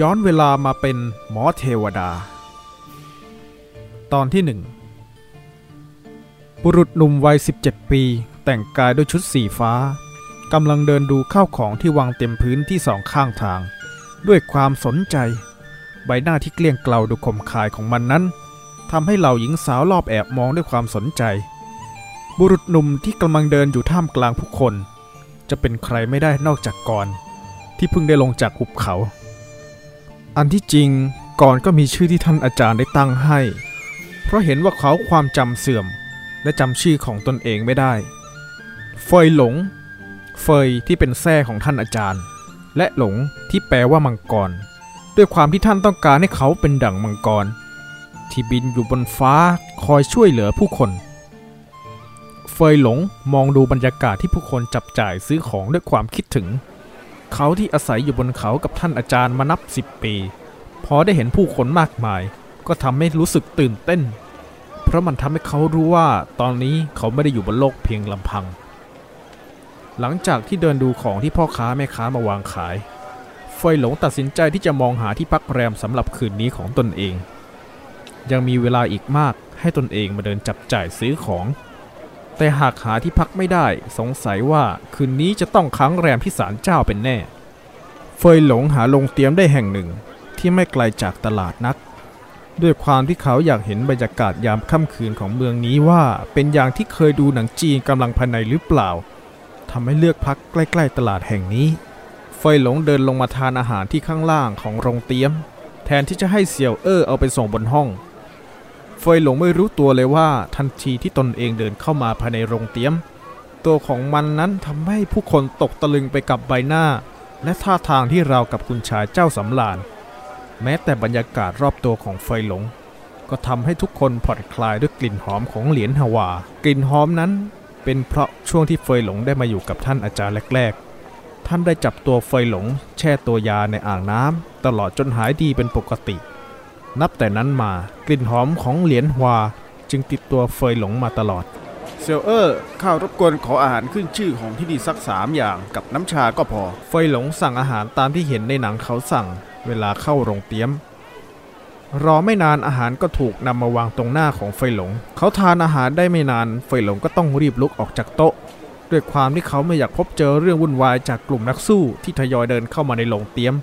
ย้อนเวลามาเป็นหมอเทวดา ตอนที่หนึ่งบุรุษหนุ่มวัย 17 ปี แต่งกายด้วยชุดสีฟ้ากำลังเดินดูข้าวของที่วางเต็มพื้นที่สองข้างทาง ด้วยความสนใจ ใบหน้าที่เกลี้ยงเกลาดูข่มขายของมันนั้นทำให้เหล่าหญิงสาวรอบแอบมองด้วยความสนใจ บุรุษหนุ่มที่กำลังเดินอยู่ท่ามกลางผู้คน จะเป็นใครไม่ได้นอกจากกรที่เพิ่งได้ลงจากหุบเขา อันที่จริงก่อนก็มีชื่อที่ท่านอาจารย์ได้ตั้งให้ เพราะเห็นว่าเขาความจำเสื่อม และจำชื่อของตนเองไม่ได้ เฟยหลง เฟยที่เป็นแท้ของท่านอาจารย์ และหลงที่แปลว่ามังกร ด้วยความที่ท่านต้องการให้เขาเป็นดั่งมังกร ที่บินอยู่บนฟ้าคอยช่วยเหลือผู้คน เฟยหลงมองดูบรรยากาศที่ผู้คนจับจ่ายซื้อของด้วยความคิดถึง เขาที่อาศัยอยู่บนเขากับท่านอาจารย์มานับสิบปี พอได้เห็นผู้คนมากมาย ก็ทำให้รู้สึกตื่นเต้น เพราะมันทำให้เขารู้ว่าตอนนี้เขาไม่ได้อยู่บนโลกเพียงลำพัง หลังจากที่เดินดูของที่พ่อค้าแม่ค้ามาวางขายเฟยหลงตัดสินใจที่จะมองหาที่พักแรมสำหรับคืนนี้ของตนเอง ยังมีเวลาอีกมากให้ตนเองมาเดินจับจ่ายซื้อของ แต่หากหาที่พักไม่ได้สงสัยว่าคืนนี้จะต้องค้างแรมที่ศาลเจ้าเป็นแน่ เฟยหลงหาลงเตียมได้แห่งหนึ่งที่ไม่ไกลจากตลาดนัก ด้วยความที่เขาอยากเห็นบรรยากาศยามค่ำคืนของเมืองนี้ว่าเป็นอย่างที่เคยดูหนังจีนกำลังภายในหรือเปล่าทำให้เลือกพักใกล้ ๆ ตลาดแห่งนี้เฟยหลงเดินลงมาทานอาหารที่ข้างล่างของโรงเตี๊ยม แทนที่จะให้เสี่ยวเอ้อเอาไปส่งบนห้อง เฟยหลงไม่รู้ตัวเลยว่าทันทีที่ตนเองเดินเข้ามาภายในโรงเตี๊ยม ตัวของมันนั้นทำให้ผู้คนตกตะลึงไปกับใบหน้า และท่าทางที่ราวกับคุณชายเจ้าสำราญแม้แต่บรรยากาศรอบตัวของเฟยหลง ก็ทำให้ทุกคนผ่อนคลายด้วยกลิ่นหอมของเหรียญฮาวา กลิ่นหอมนั้นเป็นเพราะช่วงที่เฟยหลงได้มาอยู่กับท่านอาจารย์แรกๆ ท่านได้จับตัวเฟยหลง แช่ตัวยาในอ่างน้ำตลอดจนหายดีเป็นปกติ นับแต่นั้นมากลิ่นหอมของเหรียญฮวาจึงติดตัวเฟยหลงมาตลอด เซลเออร์ข้าวรบกวนขออาหารขึ้นชื่อของที่นี่สักสามอย่างกับน้ำชาก็พอ เฟยหลงสั่งอาหารตามที่เห็นในหนังเขาสั่ง เวลาเข้าโรงเตี๊ยม รอไม่นานอาหารก็ถูกนำมาวางตรงหน้าของเฟยหลง เขาทานอาหารได้ไม่นานเฟยหลงก็ต้องรีบลุกออกจากโต๊ะ ด้วยความที่เขาไม่อยากพบเจอเรื่องวุ่นวายจากกลุ่มนักสู้ที่ทยอยเดินเข้ามาในโรงเตี๊ยม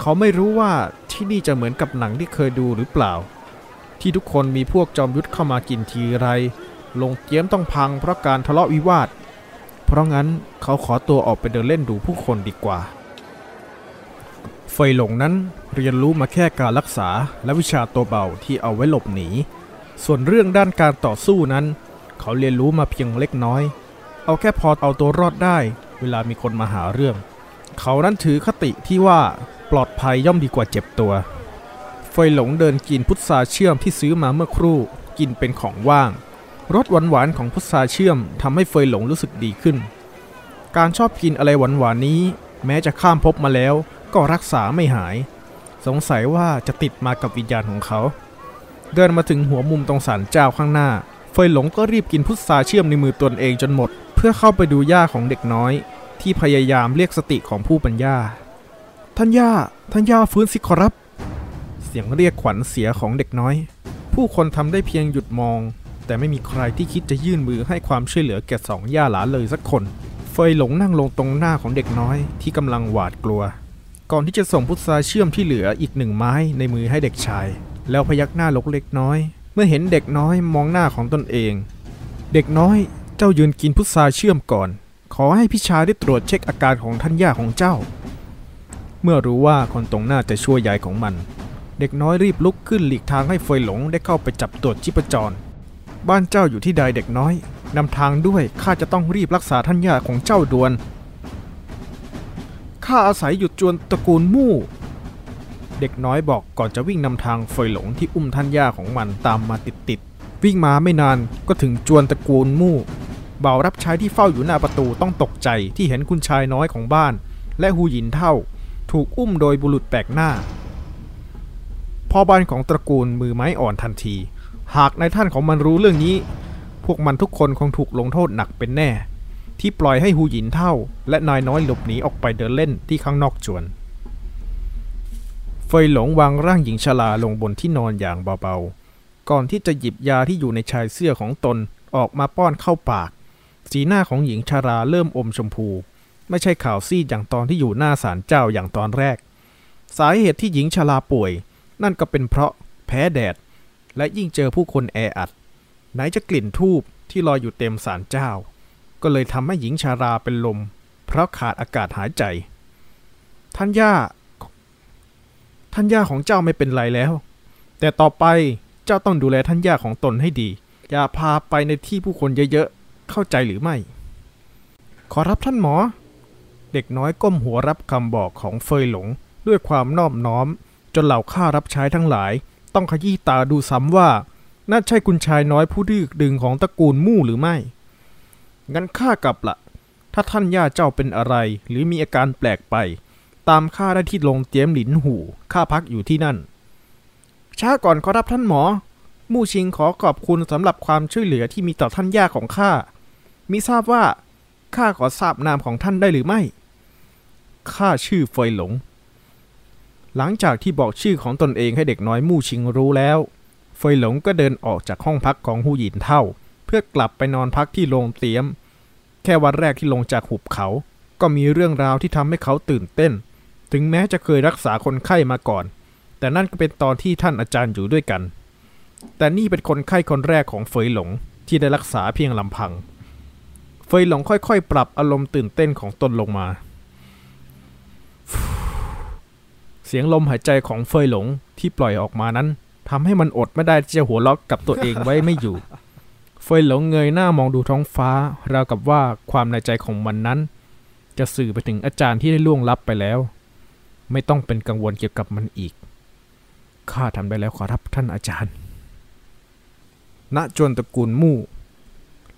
เขาไม่รู้ว่าที่นี่จะเหมือนกับหนังที่เคยดูหรือเปล่า ที่ทุกคนมีพวกจอมยุทธเข้ามากินทีไรโรงเตี๊ยมต้องพังเพราะการทะเลาะวิวาท เพราะงั้นเขาขอตัวออกไปเดินเล่นดูผู้คนดีกว่า เฟยหลงนั้นเรียนรู้มาแค่การรักษาและวิชาตัวเบาที่เอาไว้หลบหนี ส่วนเรื่องด้านการต่อสู้นั้น เขาเรียนรู้มาเพียงเล็กน้อย เอาแค่พอเอาตัวรอดได้ เวลามีคนมาหาเรื่อง เขานั้นถือคติที่ว่า ปลอดภัยย่อมดีกว่าเจ็บตัว เฟยหลงเดินกินพุทราเชื่อมที่ซื้อมาเมื่อครู่ กินเป็นของว่าง รสหวานๆของพุทราเชื่อมทำให้เฟยหลงรู้สึกดีขึ้น การชอบกินอะไรหวานๆนี้ แม้จะข้ามภพมาแล้วก็รักษาไม่หาย สงสัยว่าจะติดมากับวิญญาณของเขา เดินมาถึงหัวมุมตรงศาลเจ้าข้างหน้า เฟยหลงก็รีบกินพุทราเชื่อมในมือตนเองจนหมด เพื่อเข้าไปดูย่าของเด็กน้อย ที่พยายามเรียกสติของผู้เป็นย่า ท่านย่า ท่านย่าฟื้นสิขอรับ เสียงเรียกขวัญเสียของเด็กน้อย ผู้คนทำได้เพียงหยุดมอง แต่ไม่มีใครที่คิดจะยื่นมือให้ความช่วยเหลือแก่สองย่าหลานเลยสักคน เฟยหลงนั่งลงตรงหน้าของเด็กน้อยที่กำลังหวาดกลัว ก่อนที่จะส่งพุทราเชื่อมที่เหลืออีกหนึ่งไม้ในมือให้เด็กชาย แล้วพยักหน้าลกเล็กน้อย เมื่อเห็นเด็กน้อยมองหน้าของตนเอง เด็กน้อยเจ้ายืนกินพุทราเชื่อมก่อน ขอให้พี่ชายได้ตรวจเช็คอาการของท่านย่าของเจ้า เมื่อรู้ว่าคนตรงหน้าจะช่วยยายของมัน เด็กน้อยรีบลุกขึ้นหลีกทางให้เฟยหลงได้เข้าไปจับตรวจชีพจร บ้านเจ้าอยู่ที่ใดเด็กน้อยนำทางด้วยข้าจะต้องรีบรักษาท่านย่าของเจ้าด่วนข้าอาศัยอยู่จวนตระกูลมู่ เด็กน้อยบอกก่อนจะวิ่งนำทางเฟยหลงที่อุ้มท่านย่าของมันตามมาติดๆวิ่งมาไม่นานก็ถึงจวนตระกูลมู่บ่าวรับใช้ที่เฝ้าอยู่หน้าประตูต้องตกใจที่เห็นคุณชายน้อยของบ้าน และหูหยินเท่า ถูกอุ้มโดยบุรุษแปลกหน้าพ่อบ้านของตระกูลมือไม้อ่อนทันที หากนายท่านของมันรู้เรื่องนี้ พวกมันทุกคนคงถูกลงโทษหนักเป็นแน่ ที่ปล่อยให้หูหยินเท่า และนายน้อยหลบหนีออกไปเดินเล่นที่ข้างนอกจวนยหลงวางร่างหญิงชราลงบนที่นอนอย่างเบาๆ ก่อนที่จะหยิบยาที่อยู่ในชายเสื้อของตนออกมาป้อนเข้าปาก สีหน้าของหญิงชราเริ่มอมชมพู ไม่ใช่ข่าวซีดอย่างตอนที่อยู่หน้าศาลเจ้าอย่างตอนแรก สาเหตุที่หญิงชราป่วย นั่นก็เป็นเพราะแพ้แดด และยิ่งเจอผู้คนแออัด ไหนจะกลิ่นทูบที่ลอยอยู่เต็มศาลเจ้า ก็เลยทำให้หญิงชาราเป็นลม เพราะขาดอากาศหายใจ ท่านย่า ท่านย่าของเจ้าไม่เป็นไรแล้ว แต่ต่อไปเจ้าต้องดูแลท่านย่าของตนให้ดี อย่าพาไปในที่ผู้คนเยอะๆ เข้าใจหรือไม่ ขอรับท่านหมอ ด็กน้อยก้มหัวรับคำบอกของเฟยหลง ด้วยความนอบน้อม จนเหล่าข้ารับใช้ทั้งหลาย ต้องขยี้ตาดูซ้ำว่าน่าใช่คุณชายน้อยผู้ดื้อดึงของตระกูลมู่หรือไม่ งั้นข้ากลับละถ้าท่านย่าเจ้าเป็นอะไร หรือมีอาการแปลกไป ตามข้าได้ที่โรงเตียมหลินหูข้าพักอยู่ที่นั่น ช้าก่อนขอรับท่านหมอ มู่ชิงขอขอบคุณสำหรับความช่วยเหลือที่มีต่อท่านย่าของข้ามิทราบว่าข้าขอทราบนามของท่านได้หรือไม่ ข้าชื่อเฟยหลง หลังจากที่บอกชื่อของตนเองให้เด็กน้อยมู่ชิงรู้แล้ว เฟยหลงก็เดินออกจากห้องพักของหูหยินเท่า เพื่อกลับไปนอนพักที่โรงเตียม แค่วันแรกที่ลงจากหุบเขา ก็มีเรื่องราวที่ทำให้เขาตื่นเต้น ถึงแม้จะเคยรักษาคนไข้มาก่อน แต่นั่นก็เป็นตอนที่ท่านอาจารย์อยู่ด้วยกัน แต่นี่เป็นคนไข้คนแรกของเฟยหลงที่ได้รักษาเพียงลำพัง เฟยหลงค่อยๆ ปรับอารมณ์ตื่นเต้นของตนลงมา เสียงลมหายใจของเฟยหลงที่ปล่อยออกมานั้นทำให้มันอดไม่ได้ที่จะหัวเราะกับตัวเองไว้ไม่อยู่ เฟยหลงเงยหน้ามองดูท้องฟ้าราวกับว่าความในใจของมันนั้น จะสื่อไปถึงอาจารย์ที่ได้ล่วงลับไปแล้ว ไม่ต้องเป็นกังวลเกี่ยวกับมันอีกข้าทำได้แล้วขอรับท่านอาจารย์ ณจวนตระกูลมู่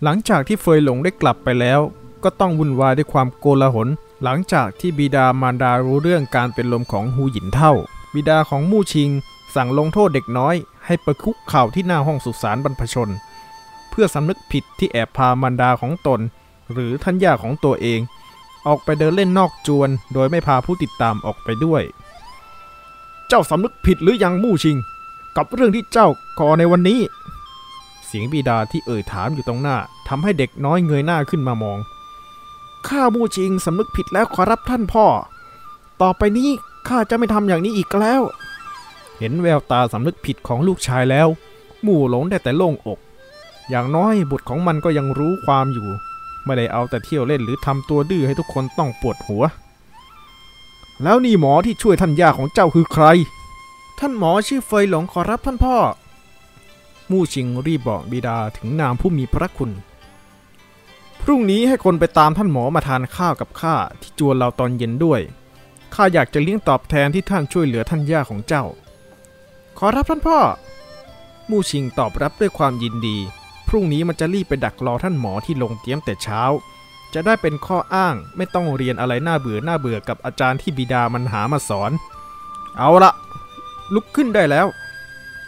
หลังจากที่เฟยหลงได้กลับไปแล้ว ก็ต้องวุ่นวายด้วยความโกลาหล หลังจากที่บิดามารดารู้เรื่องการเป็นลมของฮูหยินเท่า บิดาของมู่ชิง สั่งลงโทษเด็กน้อย ให้ไปคุกเข่าที่หน้าห้องสุสานบรรพชน เพื่อสำนึกผิดที่แอบพามารดาของตน หรือท่านย่าของตัวเอง ออกไปเดินเล่นนอกจวน โดยไม่พาผู้ติดตามออกไปด้วย เจ้าสำนึกผิดหรือยังมู่ชิง กับเรื่องที่เจ้าก่อในวันนี้ เสียงบิดาที่เอ่ยถามอยู่ตรงหน้าทำให้เด็กน้อยเงยหน้าขึ้นมามอง ข้ามู่ชิงสำนึกผิดแล้วขอรับท่านพ่อ ต่อไปนี้ข้าจะไม่ทำอย่างนี้อีกแล้ว เห็นแววตาสำนึกผิดของลูกชายแล้ว หมู่หลงได้แต่โล่งอก อย่างน้อยบุตรของมันก็ยังรู้ความอยู่ ไม่ได้เอาแต่เที่ยวเล่นหรือทำตัวดื้อให้ทุกคนต้องปวดหัว แล้วนี่หมอที่ช่วยท่านย่าของเจ้าคือใคร ท่านหมอชื่อเฟยหลงขอรับท่านพ่อ มู่ชิงรีบบอกบิดาถึงนามผู้มีพระคุณ พรุ่งนี้ให้คนไปตามท่านหมอมาทานข้าวกับข้าที่จวนเราตอนเย็นด้วย ข้าอยากจะเลี้ยงตอบแทนที่ท่านช่วยเหลือท่านย่าของเจ้า ขอรับท่านพ่อ มู่ชิงตอบรับด้วยความยินดี พรุ่งนี้มันจะรีบไปดักรอท่านหมอที่ลงเตรียมแต่เช้า จะได้เป็นข้ออ้างไม่ต้องเรียนอะไรน่าเบื่อน่าเบื่อกับอาจารย์ที่บิดามันหามาสอน เอาละลุกขึ้นได้แล้ว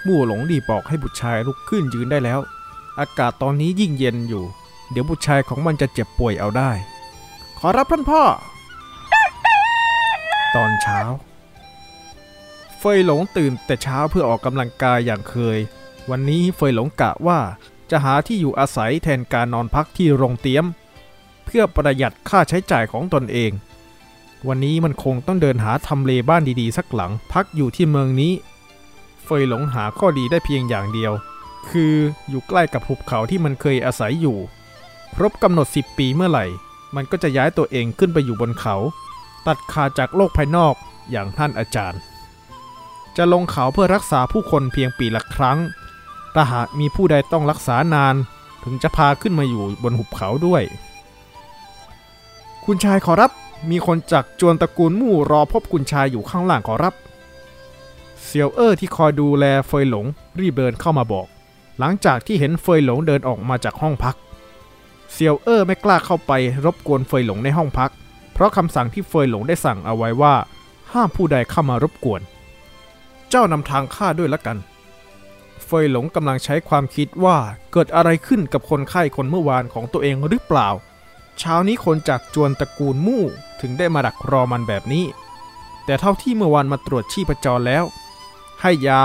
มู่หลงดีบอกให้บุตรชายลุกขึ้นยืนได้แล้ว อากาศตอนนี้ยิ่งเย็นอยู่ เดี๋ยวบุตรชายของมันจะเจ็บป่วยเอาได้ ขอรับท่านพ่อ ตอนเช้า เฟยหลงตื่นแต่เช้าเพื่อออกกำลังกายอย่างเคย วันนี้เฟยหลงกะว่าจะหาที่อยู่อาศัยแทนการนอนพักที่โรงเตี๊ยม เพื่อประหยัดค่าใช้จ่ายของตนเอง วันนี้มันคงต้องเดินหาทำเลบ้านดีๆ สักหลังพักอยู่ที่เมืองนี้ เฟยหลงหาข้อดีได้เพียงอย่างเดียว คืออยู่ใกล้กับหุบเขาที่มันเคยอาศัยอยู่ ครบกำหนด 10 ปีเมื่อไหร่ มันก็จะย้ายตัวเองขึ้นไปอยู่บนเขา ตัดขาดจากโลกภายนอกอย่างท่านอาจารย์ จะลงเขาเพื่อรักษาผู้คนเพียงปีละครั้งถ้าหากมีผู้ใดต้องรักษานาน ถึงจะพาขึ้นมาอยู่บนหุบเขาด้วย คุณชายขอรับมีคนจากจวนตระกูลมู่รอพบคุณชายอยู่ข้างล่างขอรับเซียวเออร์ที่คอยดูแลเฟยหลงรีบเดินเข้ามาบอก หลังจากที่เห็นเฟยหลงเดินออกมาจากห้องพัก เซียวเออร์ไม่กล้าเข้าไปรบกวนเฟยหลงในห้องพัก เพราะคำสั่งที่เฟยหลงได้สั่งเอาไว้ว่า ห้ามผู้ใดเข้ามารบกวน เจ้านำทางข้าด้วยละกัน เฟยหลงกำลังใช้ความคิดว่าเกิดอะไรขึ้นกับคนไข้คนเมื่อวานของตัวเองหรือเปล่า เช้านี้คนจากจวนตระกูลมู่ถึงได้มาดักรอมันแบบนี้ แต่เท่าที่เมื่อวานมาตรวจชีพจรแล้ว ให้ยา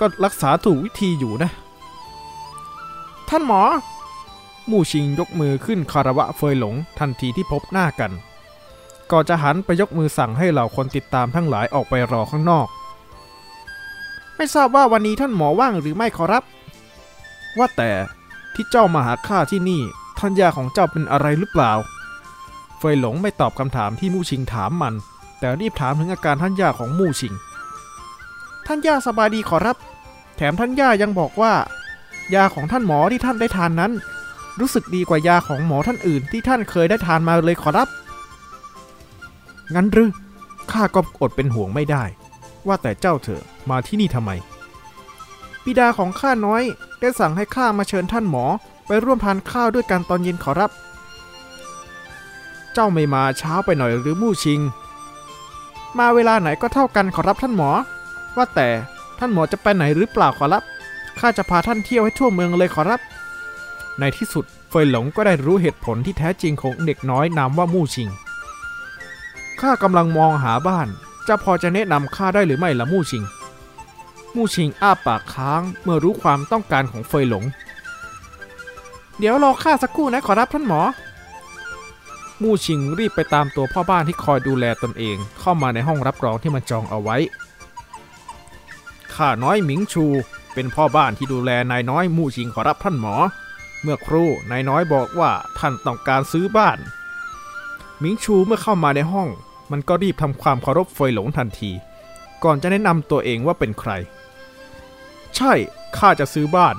ก็รักษาถูกวิธีอยู่นะ ท่านหมอ มู่ชิงยกมือขึ้นคารวะเฟยหลงทันทีที่พบหน้ากัน ก่อนจะหันไปยกมือสั่งให้เหล่าคนติดตามทั้งหลายออกไปรอข้างนอก ไม่ทราบว่าวันนี้ท่านหมอว่างหรือไม่ขอรับ ว่าแต่ที่เจ้ามาหาข้าที่นี่ท่านยาของเจ้าเป็นอะไรหรือเปล่า เฟยหลงไม่ตอบคำถามที่มู่ชิงถามมัน แต่รีบถามถึงอาการท่านยาของมู่ชิง ท่านย่าสบายดีขอรับ แถมท่านย่ายังบอกว่า ยาของท่านหมอที่ท่านได้ทานนั้น รู้สึกดีกว่ายาของหมอท่านอื่นที่ท่านเคยได้ทานมาเลยขอรับ งั้นหรือข้าก็อดเป็นห่วงไม่ได้ ว่าแต่เจ้าเถอะมาที่นี่ทำไมบิดาของข้าน้อย ได้สั่งให้ข้ามาเชิญท่านหมอ ไปร่วมทานข้าวด้วยกันตอนเย็นขอรับ เจ้าไม่มาเช้าไปหน่อยหรือมู่ชิง มาเวลาไหนก็เท่ากันขอรับท่านหมอ ว่าแต่ท่านหมอจะไปไหนหรือเปล่าขอรับข้าจะพาท่านเที่ยวให้ทั่วเมืองเลยขอรับ ในที่สุดเฟยหลงก็ได้รู้เหตุผลที่แท้จริงของเด็กน้อยนามว่ามู่ชิง ข้ากำลังมองหาบ้านจะพอจะแนะนำข้าได้หรือไม่ละมู่ชิง มู่ชิงอ้าปากค้างเมื่อรู้ความต้องการของเฟยหลง เดี๋ยวรอข้าสักครู่นะขอรับท่านหมอ มู่ชิงรีบไปตามตัวพ่อบ้านที่คอยดูแลตนเอง เข้ามาในห้องรับรองที่มันจองเอาไว้ ข้าน้อยหมิงชู เป็นพ่อบ้านที่ดูแลนายน้อยมู่ชิงขอรับท่านหมอ เมื่อครู่นายน้อยบอกว่าท่านต้องการซื้อบ้านหมิงชูเมื่อเข้ามาในห้อง มันก็รีบทำความเคารพเฟยหลงทันที ก่อนจะแนะนำตัวเองว่าเป็นใคร ใช่ ข้าจะซื้อบ้าน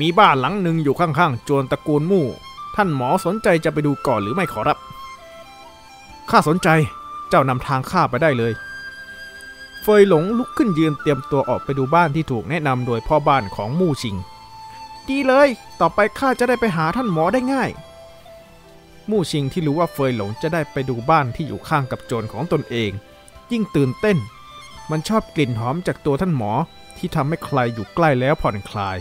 มีบ้านหลังหนึ่งอยู่ข้างๆโจรตระกูลมู่ ท่านหมอสนใจจะไปดูก่อนหรือไม่ขอรับ ข้าสนใจ เจ้านำทางข้าไปได้เลย เฟยหลงลุกขึ้นยืนเตรียมตัวออกไปดูบ้านที่ถูกแนะนำโดยพ่อบ้านของมู่ชิง ดีเลย ต่อไปข้าจะได้ไปหาท่านหมอได้ง่าย มู่ชิงที่รู้ว่าเฟยหลงจะได้ไปดูบ้านที่อยู่ข้างกับโจรของตนเอง ยิ่งตื่นเต้น มันชอบกลิ่นหอมจากตัวท่านหมอที่ทำให้ใครอยู่ใกล้แล้วผ่อนคลาย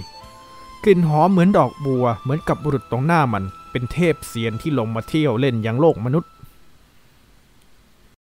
กลิ่นหอมเหมือนดอกบัวเหมือนกับบุรุษตรงหน้ามันเป็นเทพเสียนที่ลงมาเที่ยวเล่นยังโลกมนุษย์